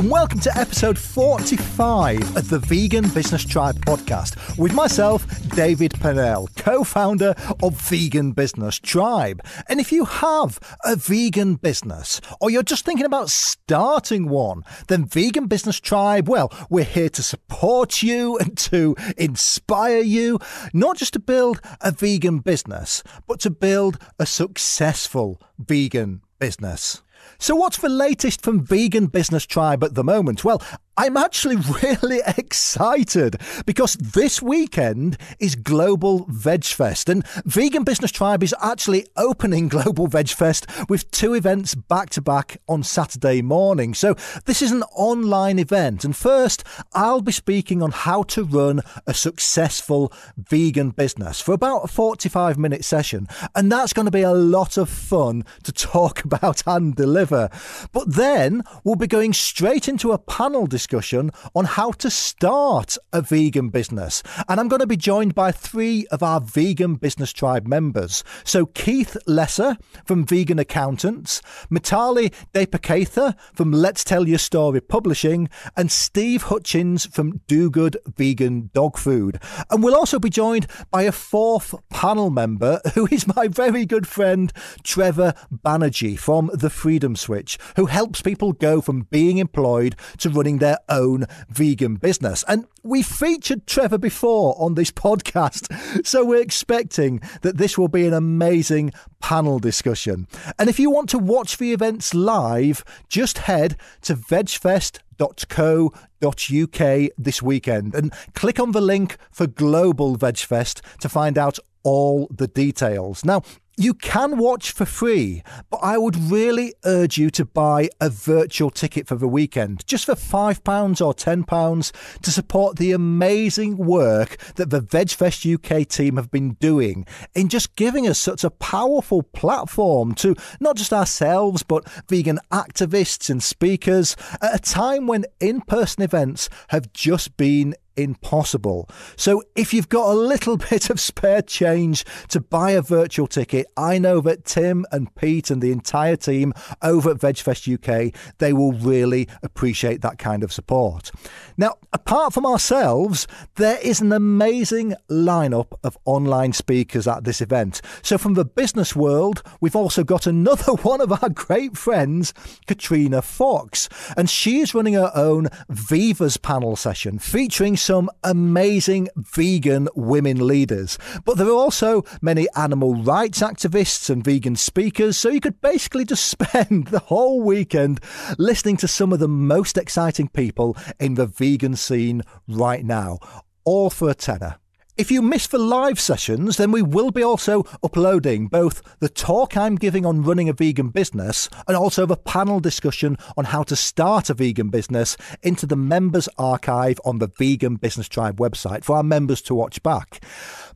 and welcome to episode 45 of the Vegan Business Tribe podcast with myself, David Pennell, co founder of Vegan Business Tribe. And if you have a vegan business or you're just thinking about starting one, then Vegan Business Tribe, well, we're here to support you and to inspire you, not just to build a vegan business, but to build a successful vegan business. So, what's the latest from Vegan Business Tribe at the moment? Well, I'm actually really excited because this weekend is Global Veg Fest and Vegan Business Tribe is actually opening Global Veg Fest with two events back to back on Saturday morning. So this is an online event and first I'll be speaking on how to run a successful vegan business for about a 45 minute session and that's going to be a lot of fun to talk about and deliver. But then we'll be going straight into a panel discussion discussion on how to start a vegan business. And I'm going to be joined by three of our Vegan Business Tribe members. So Keith Lesser from Vegan Accountants, Mitali Deypurkaystha from Let's Tell Your Story Publishing, and Steve Hutchins from Do Good Vegan Dog Food. And we'll also be joined by a fourth panel member who is my very good friend Trevor Banerjee from The Freedom Switch, who helps people go from being employed to running their own vegan business. And we featured Trevor before on this podcast, so we're expecting that this will be an amazing panel discussion. And if you want to watch the events live, just head to vegfest.co.uk this weekend and click on the link for Global VegFest to find out all the details. Now, you can watch for free, but I would really urge you to buy a virtual ticket for the weekend, just for £5 or £10 to support the amazing work that the VegFest UK team have been doing in just giving us such a powerful platform to not just ourselves, but vegan activists and speakers at a time when in person events have just been impossible. So if you've got a little bit of spare change to buy a virtual ticket, I know that Tim and Pete and the entire team over at VegFest UK, they will really appreciate that kind of support. Now, apart from ourselves, there is an amazing lineup of online speakers at this event. So from the business world, we've also got another one of our great friends, Katrina Fox, and she is running her own Viva's panel session featuring some amazing vegan women leaders. But there are also many animal rights activists and vegan speakers, so you could basically just spend the whole weekend listening to some of the most exciting people in the vegan scene right now, all for a tenner. If you miss the live sessions, then we will be also uploading both the talk I'm giving on running a vegan business and also the panel discussion on how to start a vegan business into the members archive on the Vegan Business Tribe website for our members to watch back.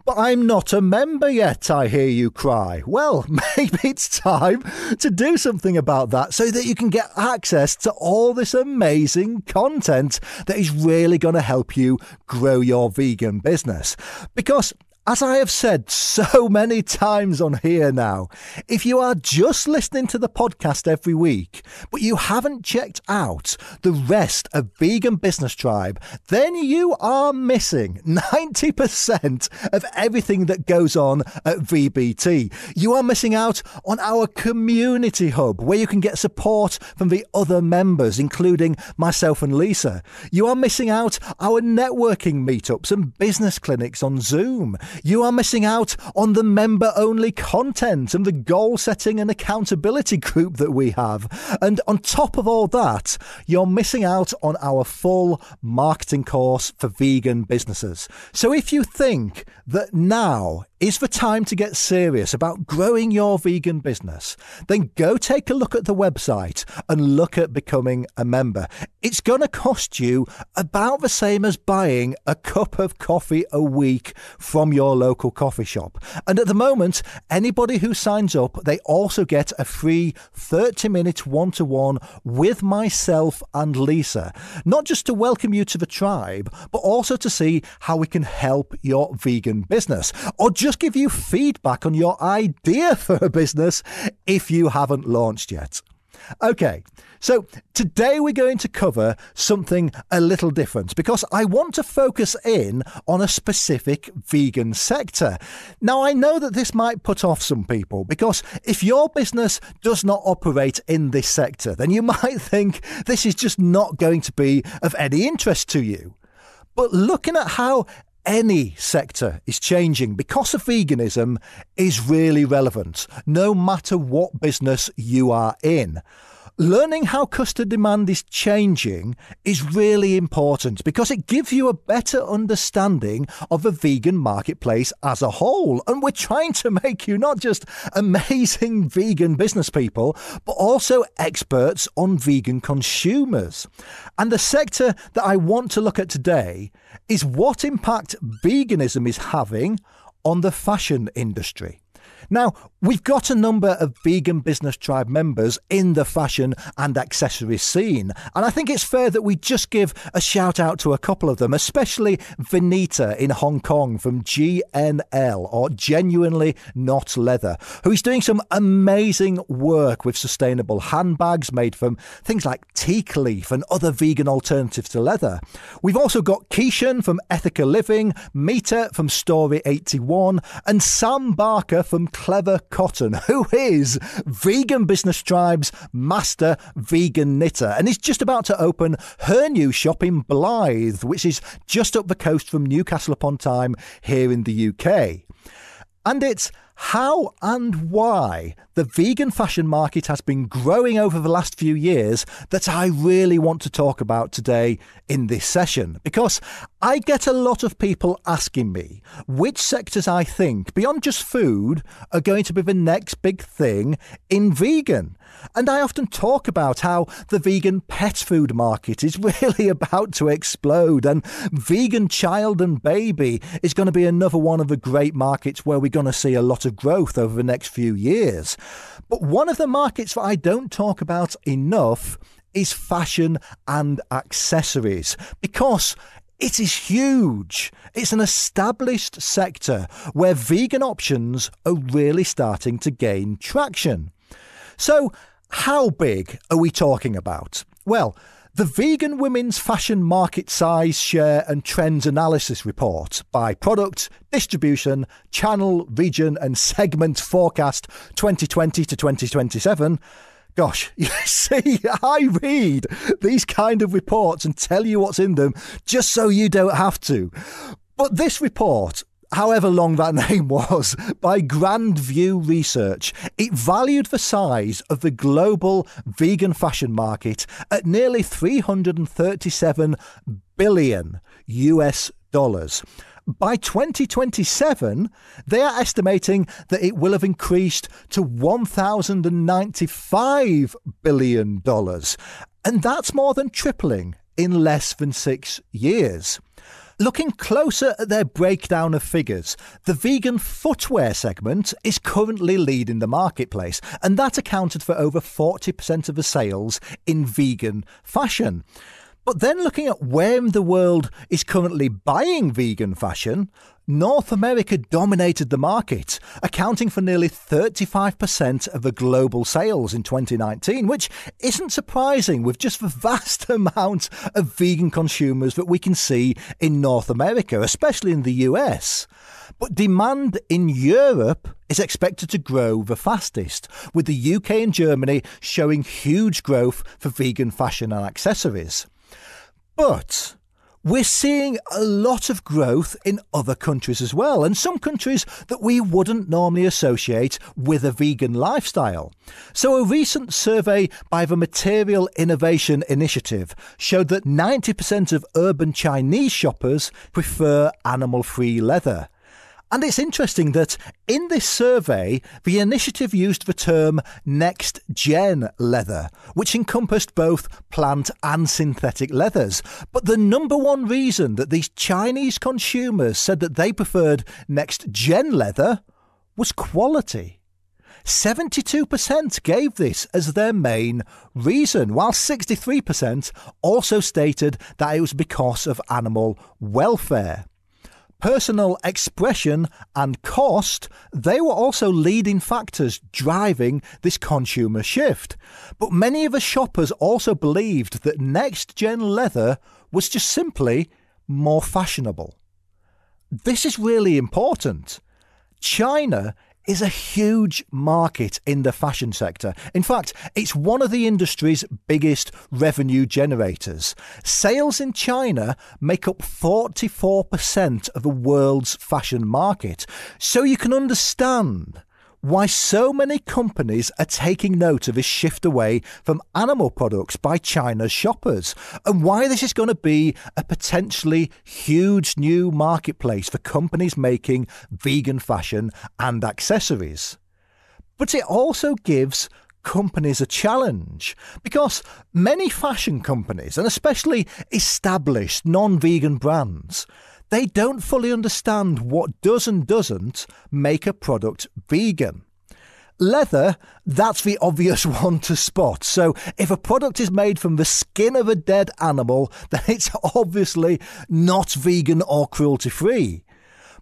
But I'm not a member yet, I hear you cry. Well, maybe it's time to do something about that so that you can get access to all this amazing content that is really going to help you grow your vegan business. Because as I have said so many times on here now, if you are just listening to the podcast every week, but you haven't checked out the rest of Vegan Business Tribe, then you are missing 90% of everything that goes on at VBT. You are missing out on our community hub where you can get support from the other members, including myself and Lisa. You are missing out our networking meetups and business clinics on Zoom. You are missing out on the member only content and the goal setting and accountability group that we have. And on top of all that, you're missing out on our full marketing course for vegan businesses. So if you think that now is the time to get serious about growing your vegan business, then go take a look at the website and look at becoming a member. It's going to cost you about the same as buying a cup of coffee a week from your local coffee shop. And at the moment, anybody who signs up, they also get a free 30 minute one to one with myself and Lisa, not just to welcome you to the tribe, but also to see how we can help your vegan business or just give you feedback on your idea for a business if you haven't launched yet. Okay, so today we're going to cover something a little different because I want to focus in on a specific vegan sector. Now, I know that this might put off some people because if your business does not operate in this sector, then you might think this is just not going to be of any interest to you. But looking at how any sector is changing because of veganism is really relevant, no matter what business you are in. Learning how customer demand is changing is really important because it gives you a better understanding of the vegan marketplace as a whole. And we're trying to make you not just amazing vegan business people, but also experts on vegan consumers. And the sector that I want to look at today is what impact veganism is having on the fashion industry. Now, we've got a number of Vegan Business Tribe members in the fashion and accessories scene, and I think it's fair that we just give a shout out to a couple of them, especially Venita in Hong Kong from GNL, or Genuinely Not Leather, who is doing some amazing work with sustainable handbags made from things like teak leaf and other vegan alternatives to leather. We've also got Keishan from Ethical Living, Mita from Story 81, and Sam Barker from Clever Cotton, who is Vegan Business Tribe's master vegan knitter and is just about to open her new shop in Blyth, which is just up the coast from Newcastle upon Tyne here in the UK. And it's how and why the vegan fashion market has been growing over the last few years that I really want to talk about today in this session. Because I get a lot of people asking me which sectors I think, beyond just food, are going to be the next big thing in vegan. And I often talk about how the vegan pet food market is really about to explode, and vegan child and baby is going to be another one of the great markets where we're going to see a lot of growth over the next few years. But one of the markets that I don't talk about enough is fashion and accessories because it is huge. It's an established sector where vegan options are really starting to gain traction. So, how big are we talking about? Well, the Vegan Women's Fashion Market Size, Share and Trends Analysis Report by Product, Distribution, Channel, Region and Segment Forecast 2020 to 2027 Gosh, you see, I read these kind of reports and tell you what's in them just so you don't have to. But this report however long that name was, by Grand View Research. It valued the size of the global vegan fashion market at nearly 337 billion US dollars. By 2027, they are estimating that it will have increased to $1,095 billion. And that's more than tripling in less than six years. Looking closer at their breakdown of figures, the vegan footwear segment is currently leading the marketplace, and that accounted for over 40% of the sales in vegan fashion. But then looking at where in the world is currently buying vegan fashion, North America dominated the market, accounting for nearly 35% of the global sales in 2019, which isn't surprising with just the vast amount of vegan consumers that we can see in North America, especially in the US. But demand in Europe is expected to grow the fastest, with the UK and Germany showing huge growth for vegan fashion and accessories. But we're seeing a lot of growth in other countries as well, and some countries that we wouldn't normally associate with a vegan lifestyle. So, a recent survey by the Material Innovation Initiative showed that 90% of urban Chinese shoppers prefer animal free leather. And it's interesting that in this survey, the initiative used the term next gen leather, which encompassed both plant and synthetic leathers. But the number one reason that these Chinese consumers said that they preferred next gen leather was quality. 72% gave this as their main reason, while 63% also stated that it was because of animal welfare. Personal expression and cost, they were also leading factors driving this consumer shift. But many of the shoppers also believed that next gen leather was just simply more fashionable. This is really important. China is a huge market in the fashion sector. In fact, it's one of the industry's biggest revenue generators. Sales in China make up 44% of the world's fashion market. So you can understand why so many companies are taking note of this shift away from animal products by China's shoppers, and why this is going to be a potentially huge new marketplace for companies making vegan fashion and accessories. But it also gives companies a challenge because many fashion companies, and especially established non vegan brands, they don't fully understand what does and doesn't make a product vegan. Leather, that's the obvious one to spot. So, if a product is made from the skin of a dead animal, then it's obviously not vegan or cruelty free.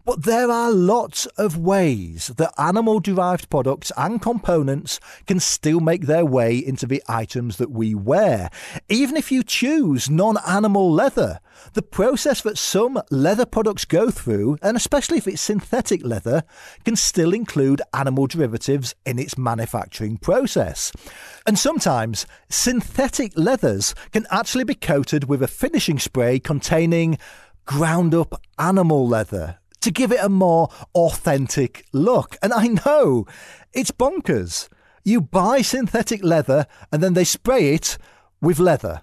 But there are lots of ways that animal derived products and components can still make their way into the items that we wear. Even if you choose non animal leather, the process that some leather products go through, and especially if it's synthetic leather, can still include animal derivatives in its manufacturing process. And sometimes synthetic leathers can actually be coated with a finishing spray containing ground up animal leather to give it a more authentic look. And I know it's bonkers. You buy synthetic leather and then they spray it with leather.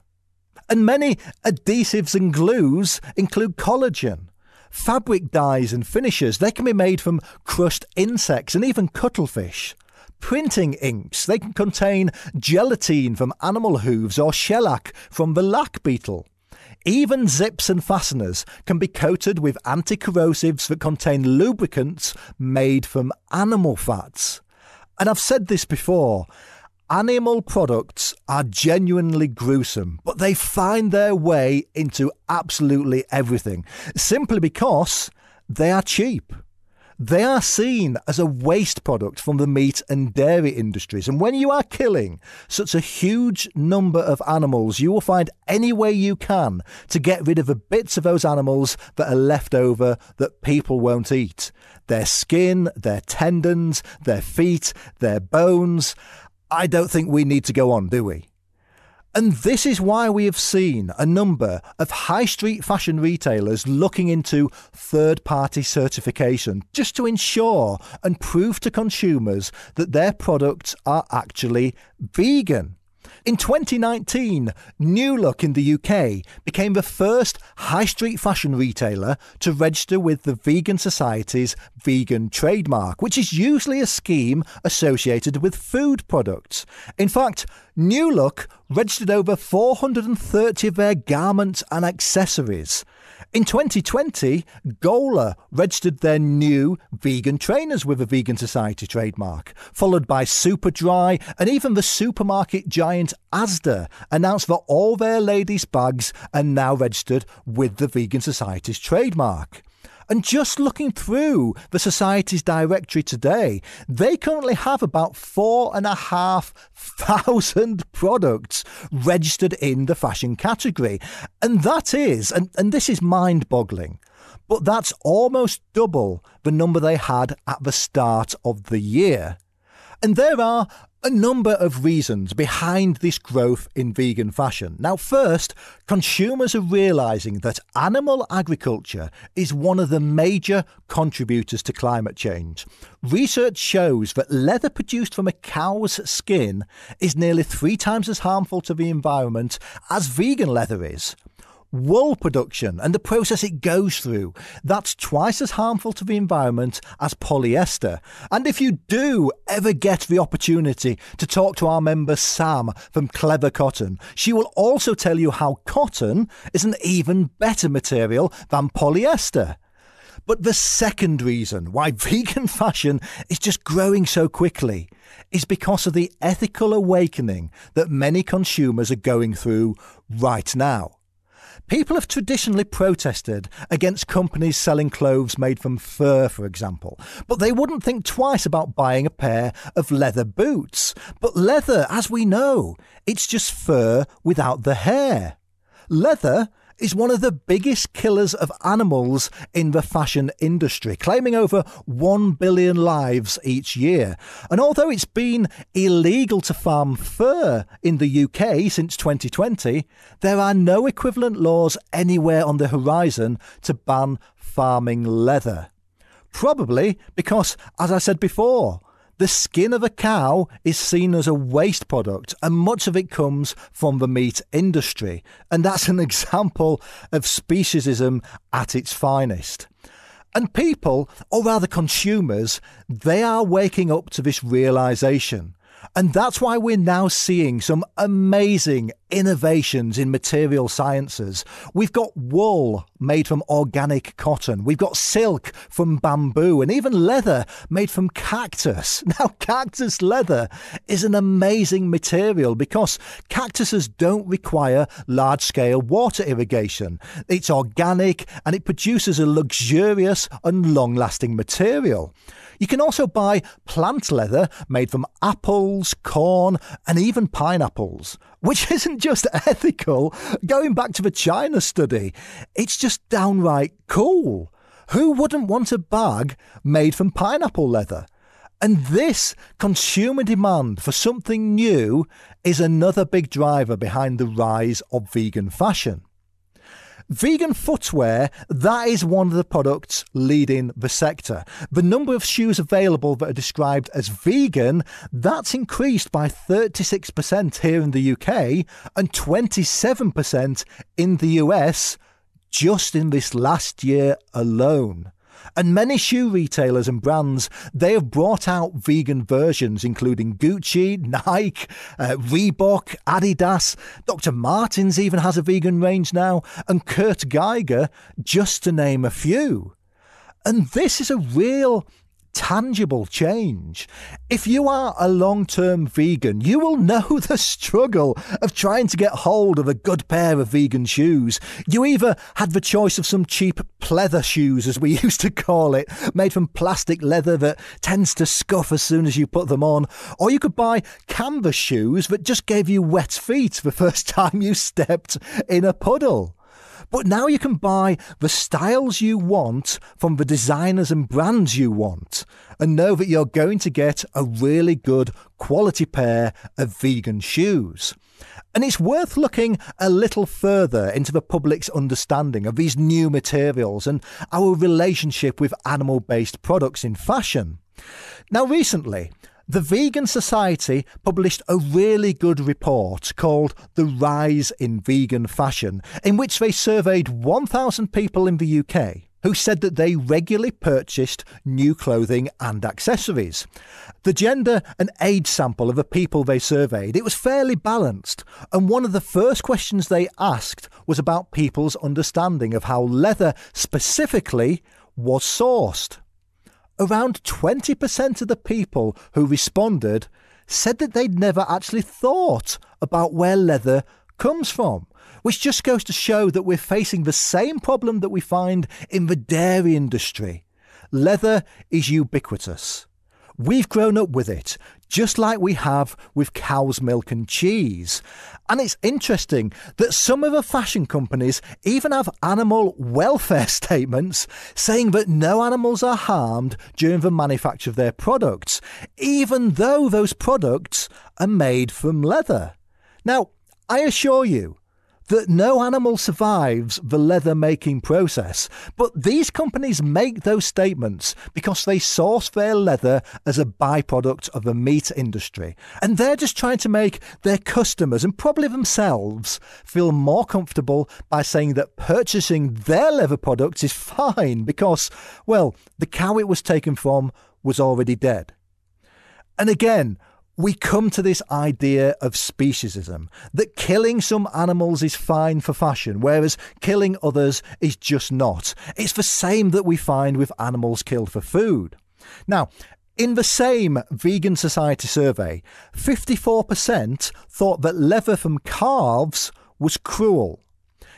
And many adhesives and glues include collagen. Fabric dyes and finishes, they can be made from crushed insects and even cuttlefish. Printing inks, they can contain gelatine from animal hooves or shellac from the lac beetle. Even zips and fasteners can be coated with anti corrosives that contain lubricants made from animal fats. And I've said this before animal products are genuinely gruesome, but they find their way into absolutely everything simply because they are cheap. They are seen as a waste product from the meat and dairy industries. And when you are killing such a huge number of animals, you will find any way you can to get rid of the bits of those animals that are left over that people won't eat. Their skin, their tendons, their feet, their bones. I don't think we need to go on, do we? And this is why we have seen a number of high street fashion retailers looking into third party certification just to ensure and prove to consumers that their products are actually vegan. In 2019, New Look in the UK became the first high street fashion retailer to register with the Vegan Society's vegan trademark, which is usually a scheme associated with food products. In fact, New Look registered over 430 of their garments and accessories. In 2020, Gola registered their new vegan trainers with a Vegan Society trademark, followed by Superdry and even the supermarket giant Asda announced that all their ladies' bags are now registered with the Vegan Society's trademark. And just looking through the Society's directory today, they currently have about four and a half thousand products registered in the fashion category. And that is, and, and this is mind boggling, but that's almost double the number they had at the start of the year. And there are a number of reasons behind this growth in vegan fashion. Now, first, consumers are realizing that animal agriculture is one of the major contributors to climate change. Research shows that leather produced from a cow's skin is nearly three times as harmful to the environment as vegan leather is wool production and the process it goes through. That's twice as harmful to the environment as polyester. And if you do ever get the opportunity to talk to our member Sam from Clever Cotton, she will also tell you how cotton is an even better material than polyester. But the second reason why vegan fashion is just growing so quickly is because of the ethical awakening that many consumers are going through right now. People have traditionally protested against companies selling clothes made from fur, for example, but they wouldn't think twice about buying a pair of leather boots. But leather, as we know, it's just fur without the hair. Leather is one of the biggest killers of animals in the fashion industry, claiming over 1 billion lives each year. And although it's been illegal to farm fur in the UK since 2020, there are no equivalent laws anywhere on the horizon to ban farming leather. Probably because, as I said before, the skin of a cow is seen as a waste product, and much of it comes from the meat industry. And that's an example of speciesism at its finest. And people, or rather consumers, they are waking up to this realization. And that's why we're now seeing some amazing innovations in material sciences. We've got wool made from organic cotton. We've got silk from bamboo and even leather made from cactus. Now, cactus leather is an amazing material because cactuses don't require large scale water irrigation. It's organic and it produces a luxurious and long lasting material. You can also buy plant leather made from apples, corn, and even pineapples, which isn't just ethical. Going back to the China study, it's just downright cool. Who wouldn't want a bag made from pineapple leather? And this consumer demand for something new is another big driver behind the rise of vegan fashion. Vegan footwear, that is one of the products leading the sector. The number of shoes available that are described as vegan, that's increased by 36% here in the UK and 27% in the US just in this last year alone. And many shoe retailers and brands, they have brought out vegan versions, including Gucci, Nike, uh, Reebok, Adidas. Dr. Martens even has a vegan range now, and Kurt Geiger, just to name a few. And this is a real tangible change. If you are a long term vegan, you will know the struggle of trying to get hold of a good pair of vegan shoes. You either had the choice of some cheap pleather shoes, as we used to call it, made from plastic leather that tends to scuff as soon as you put them on, or you could buy canvas shoes that just gave you wet feet the first time you stepped in a puddle. But now you can buy the styles you want from the designers and brands you want and know that you're going to get a really good quality pair of vegan shoes. And it's worth looking a little further into the public's understanding of these new materials and our relationship with animal based products in fashion. Now, recently, the Vegan Society published a really good report called The Rise in Vegan Fashion, in which they surveyed 1,000 people in the UK who said that they regularly purchased new clothing and accessories. The gender and age sample of the people they surveyed, it was fairly balanced, and one of the first questions they asked was about people's understanding of how leather specifically was sourced around 20% of the people who responded said that they'd never actually thought about where leather comes from. Which just goes to show that we're facing the same problem that we find in the dairy industry. Leather is ubiquitous. We've grown up with it, just like we have with cow's milk and cheese. And it's interesting that some of the fashion companies even have animal welfare statements saying that no animals are harmed during the manufacture of their products, even though those products are made from leather. Now, I assure you, that no animal survives the leather making process. But these companies make those statements because they source their leather as a byproduct of the meat industry. And they're just trying to make their customers and probably themselves feel more comfortable by saying that purchasing their leather products is fine because, well, the cow it was taken from was already dead. And again, we come to this idea of speciesism that killing some animals is fine for fashion, whereas killing others is just not. It's the same that we find with animals killed for food. Now, in the same Vegan Society survey, 54% thought that leather from calves was cruel.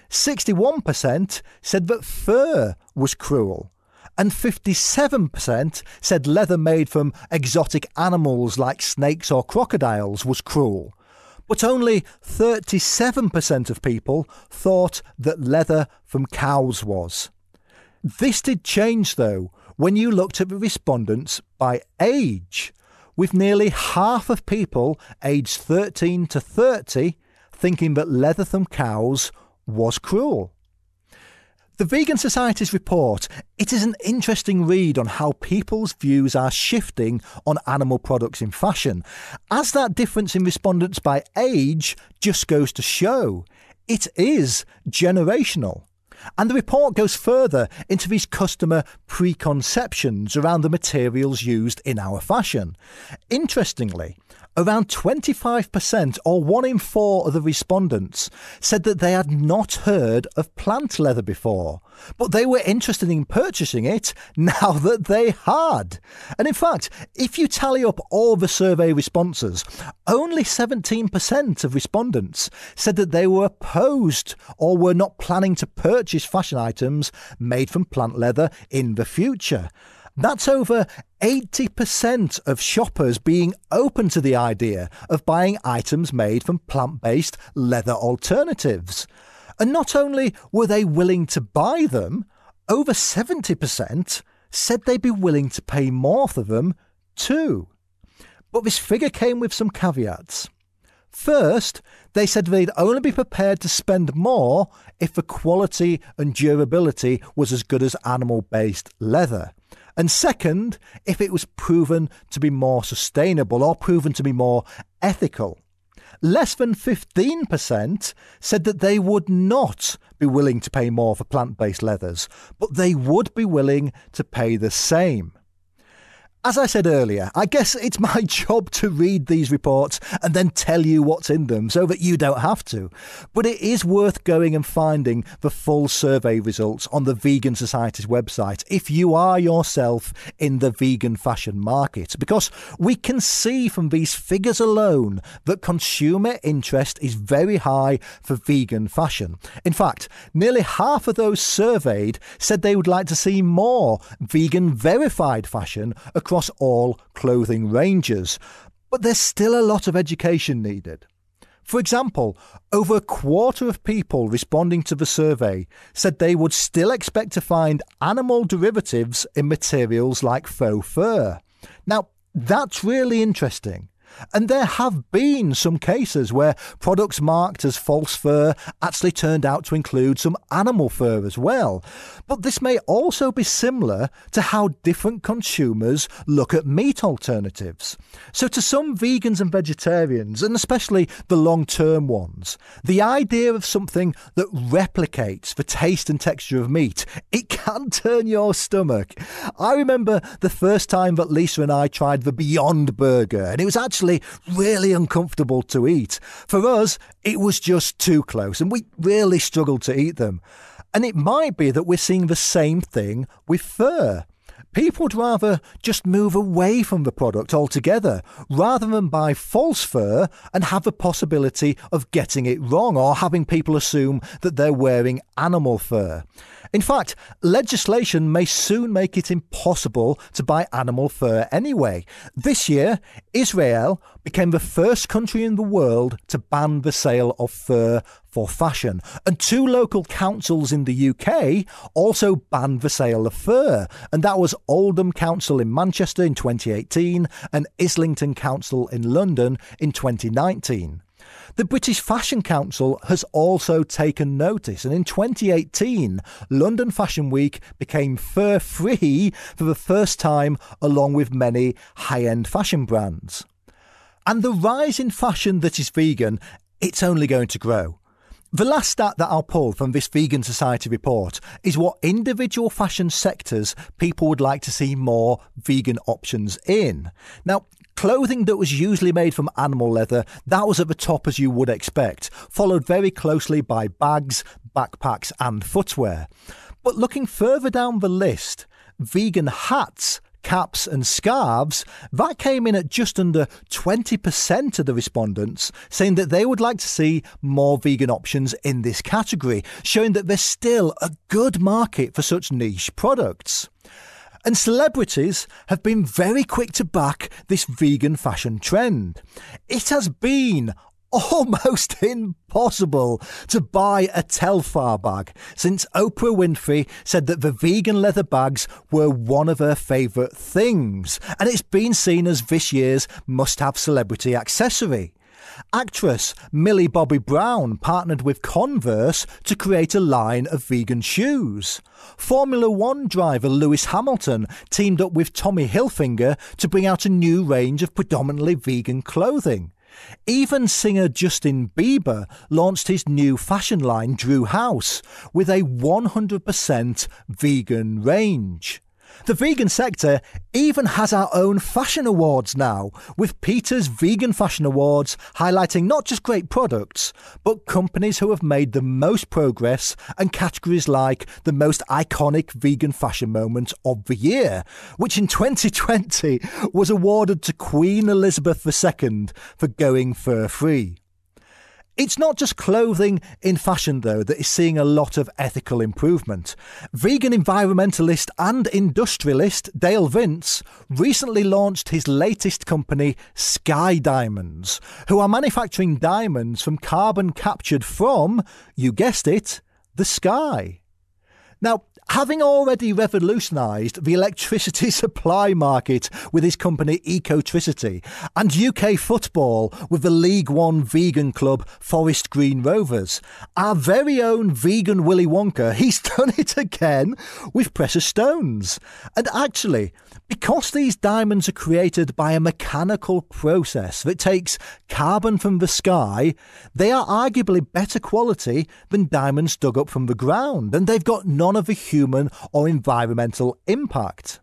61% said that fur was cruel. And 57% said leather made from exotic animals like snakes or crocodiles was cruel. But only 37% of people thought that leather from cows was. This did change, though, when you looked at the respondents by age, with nearly half of people aged 13 to 30 thinking that leather from cows was cruel. The Vegan Society's report, it is an interesting read on how people's views are shifting on animal products in fashion, as that difference in respondents by age just goes to show. It is generational. And the report goes further into these customer preconceptions around the materials used in our fashion. Interestingly, around 25% or one in four of the respondents said that they had not heard of plant leather before, but they were interested in purchasing it now that they had. And in fact, if you tally up all the survey responses, only 17% of respondents said that they were opposed or were not planning to purchase fashion items made from plant leather in the future. That's over 80% of shoppers being open to the idea of buying items made from plant based leather alternatives. And not only were they willing to buy them, over 70% said they'd be willing to pay more for them too. But this figure came with some caveats. First, they said they'd only be prepared to spend more if the quality and durability was as good as animal based leather. And second, if it was proven to be more sustainable or proven to be more ethical. Less than 15% said that they would not be willing to pay more for plant based leathers, but they would be willing to pay the same. As I said earlier, I guess it's my job to read these reports and then tell you what's in them so that you don't have to. But it is worth going and finding the full survey results on the Vegan Society's website if you are yourself in the vegan fashion market, because we can see from these figures alone that consumer interest is very high for vegan fashion. In fact, nearly half of those surveyed said they would like to see more vegan verified fashion across all clothing ranges, but there's still a lot of education needed. For example, over a quarter of people responding to the survey said they would still expect to find animal derivatives in materials like faux fur. Now, that's really interesting and there have been some cases where products marked as false fur actually turned out to include some animal fur as well. But this may also be similar to how different consumers look at meat alternatives. So, to some vegans and vegetarians, and especially the long term ones, the idea of something that replicates the taste and texture of meat, it can turn your stomach. I remember the first time that Lisa and I tried the Beyond Burger, and it was actually actually really uncomfortable to eat. For us, it was just too close, and we really struggled to eat them. And it might be that we're seeing the same thing with fur. People would rather just move away from the product altogether rather than buy false fur and have the possibility of getting it wrong or having people assume that they're wearing animal fur. In fact, legislation may soon make it impossible to buy animal fur anyway. This year, Israel became the first country in the world to ban the sale of fur for fashion. And two local councils in the UK also banned the sale of fur, and that was Oldham Council in Manchester in 2018 and Islington Council in London in 2019. The British Fashion Council has also taken notice, and in 2018, London Fashion Week became fur free for the first time, along with many high end fashion brands. And the rise in fashion that is vegan, it's only going to grow. The last stat that I'll pull from this Vegan Society report is what individual fashion sectors people would like to see more vegan options in. Now, Clothing that was usually made from animal leather, that was at the top as you would expect, followed very closely by bags, backpacks, and footwear. But looking further down the list, vegan hats caps, and scarves, that came in at just under 20% of the respondents saying that they would like to see more vegan options in this category, showing that there's still a good market for such niche products. And celebrities have been very quick to back this vegan fashion trend. It has been almost impossible to buy a Telfar bag since Oprah Winfrey said that the vegan leather bags were one of her favourite things, and it's been seen as this year's must have celebrity accessory. Actress Millie Bobby Brown partnered with Converse to create a line of vegan shoes. Formula One driver Lewis Hamilton teamed up with Tommy Hilfiger to bring out a new range of predominantly vegan clothing. Even singer Justin Bieber launched his new fashion line, Drew House, with a 100% vegan range. The vegan sector even has our own fashion awards now, with PETA's Vegan Fashion Awards highlighting not just great products, but companies who have made the most progress and categories like the most iconic vegan fashion moment of the year, which in 2020 was awarded to Queen Elizabeth II for going fur free. It's not just clothing in fashion, though, that is seeing a lot of ethical improvement. Vegan environmentalist and industrialist Dale Vince recently launched his latest company, Sky Diamonds, who are manufacturing diamonds from carbon captured from, you guessed it, the sky. Now, having already revolutionised the electricity supply market with his company Ecotricity, and UK football with the League One vegan club Forest Green Rovers, our very own vegan Willy Wonka, he's done it again with precious stones. And actually, because these diamonds are created by a mechanical process that takes carbon from the sky, they are arguably better quality than diamonds dug up from the ground, and they've got none of the human or environmental impact.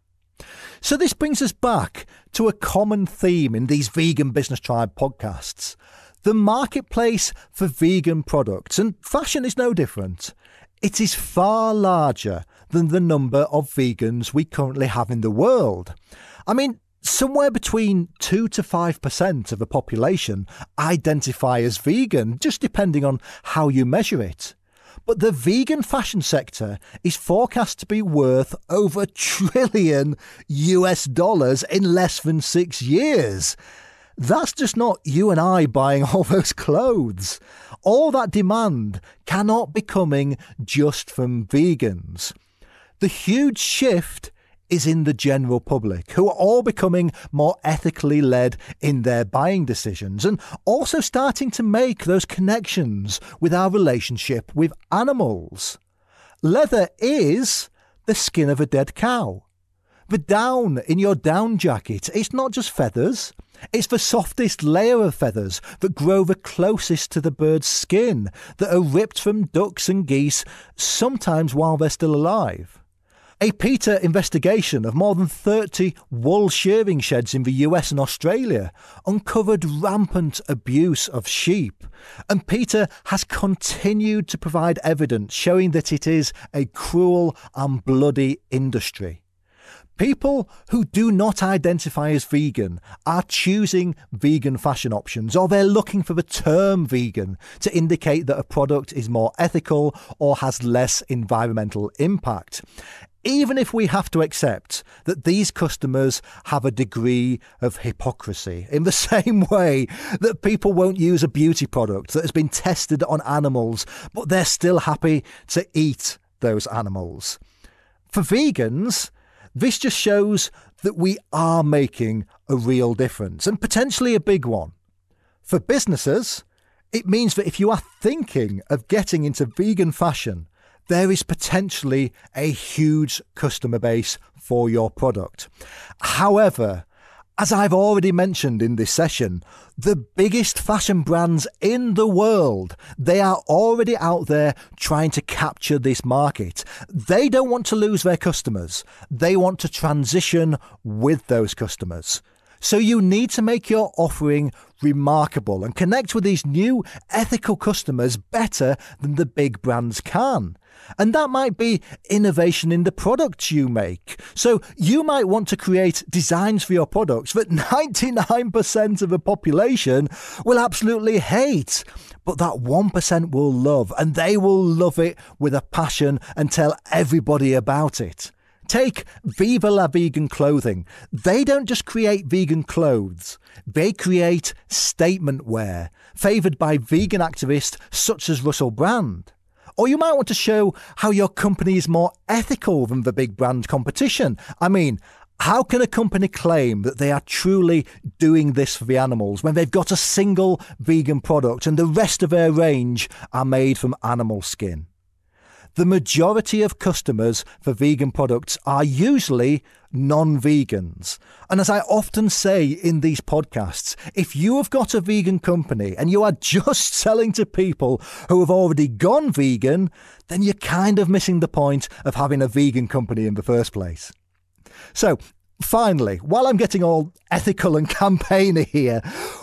So, this brings us back to a common theme in these Vegan Business Tribe podcasts the marketplace for vegan products, and fashion is no different. It is far larger than the number of vegans we currently have in the world. I mean, somewhere between 2 to 5% of the population identify as vegan, just depending on how you measure it. But the vegan fashion sector is forecast to be worth over a trillion US dollars in less than six years. That's just not you and I buying all those clothes. All that demand cannot be coming just from vegans. The huge shift is in the general public, who are all becoming more ethically led in their buying decisions and also starting to make those connections with our relationship with animals. Leather is the skin of a dead cow. The down in your down jacket, it's not just feathers. It's the softest layer of feathers that grow the closest to the bird's skin, that are ripped from ducks and geese, sometimes while they're still alive. A PETA investigation of more than 30 wool shearing sheds in the US and Australia uncovered rampant abuse of sheep, and PETA has continued to provide evidence showing that it is a cruel and bloody industry. People who do not identify as vegan are choosing vegan fashion options or they're looking for the term vegan to indicate that a product is more ethical or has less environmental impact. Even if we have to accept that these customers have a degree of hypocrisy, in the same way that people won't use a beauty product that has been tested on animals, but they're still happy to eat those animals. For vegans, this just shows that we are making a real difference and potentially a big one. For businesses, it means that if you are thinking of getting into vegan fashion, there is potentially a huge customer base for your product. However, as I've already mentioned in this session, the biggest fashion brands in the world, they are already out there trying to capture this market. They don't want to lose their customers. They want to transition with those customers. So you need to make your offering remarkable and connect with these new ethical customers better than the big brands can. And that might be innovation in the products you make. So you might want to create designs for your products that 99% of the population will absolutely hate. But that 1% will love, and they will love it with a passion and tell everybody about it. Take Viva La Vegan Clothing. They don't just create vegan clothes, they create statement wear, favoured by vegan activists such as Russell Brand. Or you might want to show how your company is more ethical than the big brand competition. I mean, how can a company claim that they are truly doing this for the animals when they've got a single vegan product and the rest of their range are made from animal skin? The majority of customers for vegan products are usually non vegans. And as I often say in these podcasts, if you have got a vegan company and you are just selling to people who have already gone vegan, then you're kind of missing the point of having a vegan company in the first place. So, finally, while I'm getting all ethical and campaigny here,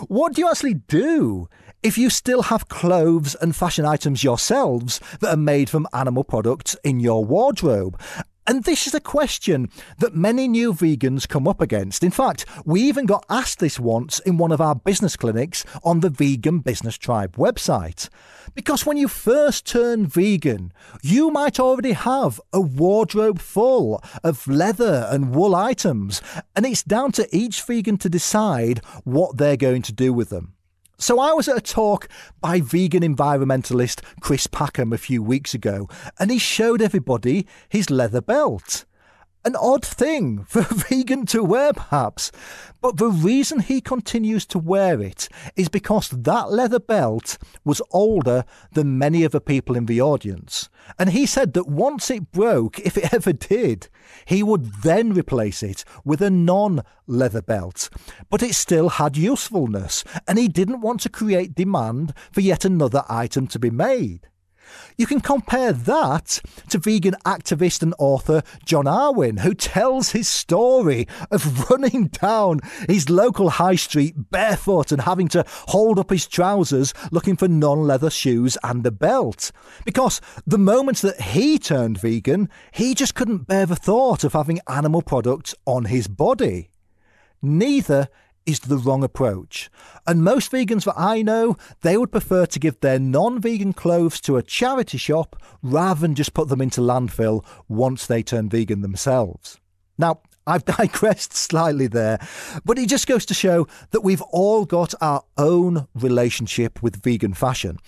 what do you actually do if you still have clothes and fashion items yourselves that are made from animal products in your wardrobe. And this is a question that many new vegans come up against. In fact, we even got asked this once in one of our business clinics on the Vegan Business Tribe website. Because when you first turn vegan, you might already have a wardrobe full of leather and wool items, and it's down to each vegan to decide what they're going to do with them. So I was at a talk by vegan environmentalist Chris Packham a few weeks ago, and he showed everybody his leather belt. An odd thing for a vegan to wear, perhaps. But the reason he continues to wear it is because that leather belt was older than many of the people in the audience. And he said that once it broke, if it ever did, he would then replace it with a non leather belt. But it still had usefulness, and he didn't want to create demand for yet another item to be made. You can compare that to vegan activist and author John Arwin, who tells his story of running down his local high street barefoot and having to hold up his trousers looking for non leather shoes and a belt. Because the moment that he turned vegan, he just couldn't bear the thought of having animal products on his body. Neither is the wrong approach. And most vegans that I know, they would prefer to give their non vegan clothes to a charity shop rather than just put them into landfill once they turn vegan themselves. Now, I've digressed slightly there, but it just goes to show that we've all got our own relationship with vegan fashion.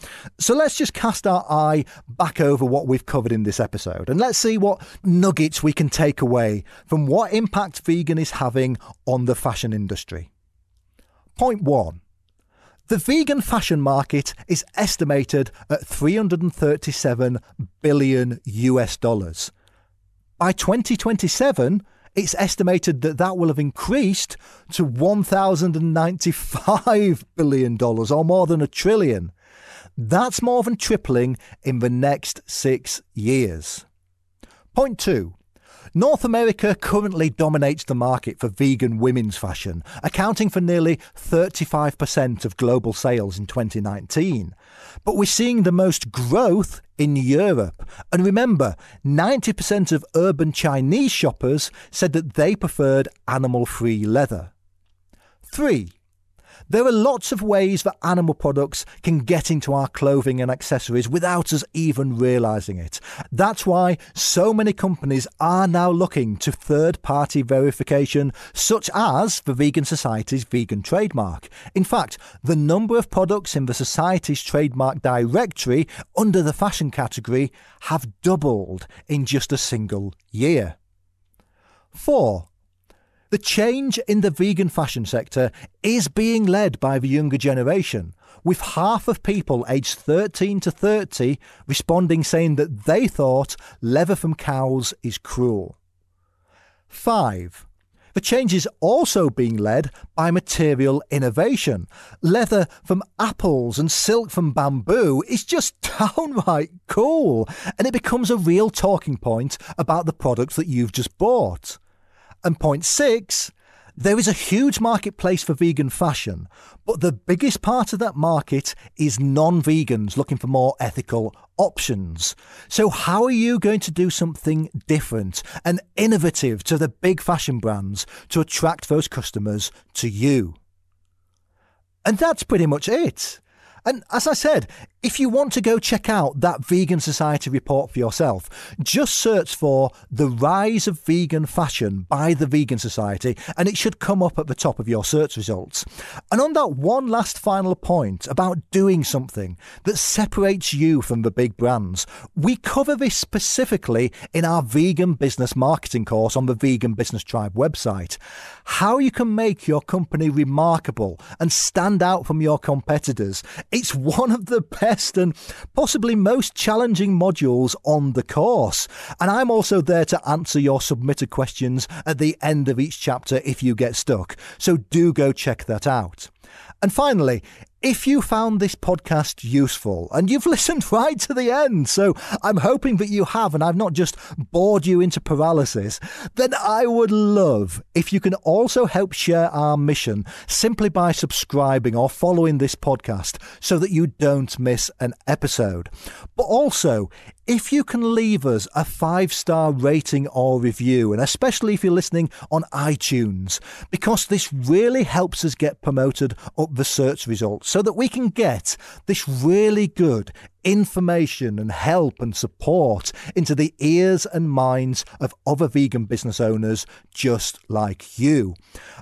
So let's just cast our eye back over what we've covered in this episode and let's see what nuggets we can take away from what impact vegan is having on the fashion industry. Point one. The vegan fashion market is estimated at 337 billion US dollars. By 2027, it's estimated that that will have increased to $1,095 billion, or more than a trillion. That's more than tripling in the next six years. Point two North America currently dominates the market for vegan women's fashion, accounting for nearly 35% of global sales in 2019. But we're seeing the most growth in Europe. And remember, 90% of urban Chinese shoppers said that they preferred animal free leather. 3. There are lots of ways that animal products can get into our clothing and accessories without us even realizing it. That's why so many companies are now looking to third party verification, such as the Vegan Society's vegan trademark. In fact, the number of products in the Society's trademark directory under the fashion category have doubled in just a single year. 4. The change in the vegan fashion sector is being led by the younger generation, with half of people aged 13 to 30 responding saying that they thought leather from cows is cruel. 5. The change is also being led by material innovation. Leather from apples and silk from bamboo is just downright cool, and it becomes a real talking point about the products that you've just bought. And point six, There is a huge marketplace for vegan fashion, but the biggest part of that market is non vegans looking for more ethical options. So, how are you going to do something different and innovative to the big fashion brands to attract those customers to you? And that's pretty much it. And as I said, if you want to go check out that Vegan Society report for yourself, just search for The Rise of Vegan Fashion by the Vegan Society and it should come up at the top of your search results. And on that one last final point about doing something that separates you from the big brands, we cover this specifically in our vegan business marketing course on the Vegan Business Tribe website. How you can make your company remarkable and stand out from your competitors. It's one of the best and possibly most challenging modules on the course. And I'm also there to answer your submitted questions at the end of each chapter if you get stuck. So do go check that out. And finally, if you found this podcast useful and you've listened right to the end, so I'm hoping that you have and I've not just bored you into paralysis, then I would love if you can also help share our mission simply by subscribing or following this podcast so that you don't miss an episode. But also, if you can leave us a five star rating or review, and especially if you're listening on iTunes, because this really helps us get promoted up the search results so that we can get this really good information and help and support into the ears and minds of other vegan business owners just like you.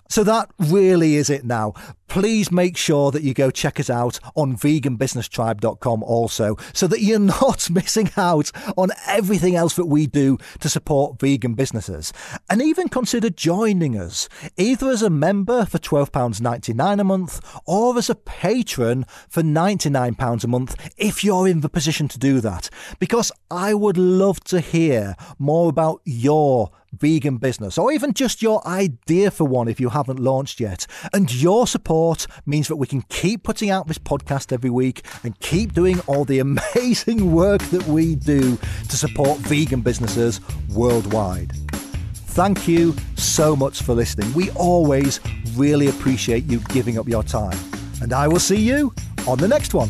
So that really is it now. Please make sure that you go check us out on veganbusinesstribe.com also so that you're not missing out on everything else that we do to support vegan businesses. And even consider joining us either as a member for £12.99 a month or as a patron for £99 a month if in the position to do that. Because I would love to hear more about your vegan business or even just your idea for one if you haven't launched yet. And your support means that we can keep putting out this podcast every week and keep doing all the amazing work that we do to support vegan businesses worldwide. Thank you so much for listening. We always really appreciate you giving up your time. And I will see you on the next one.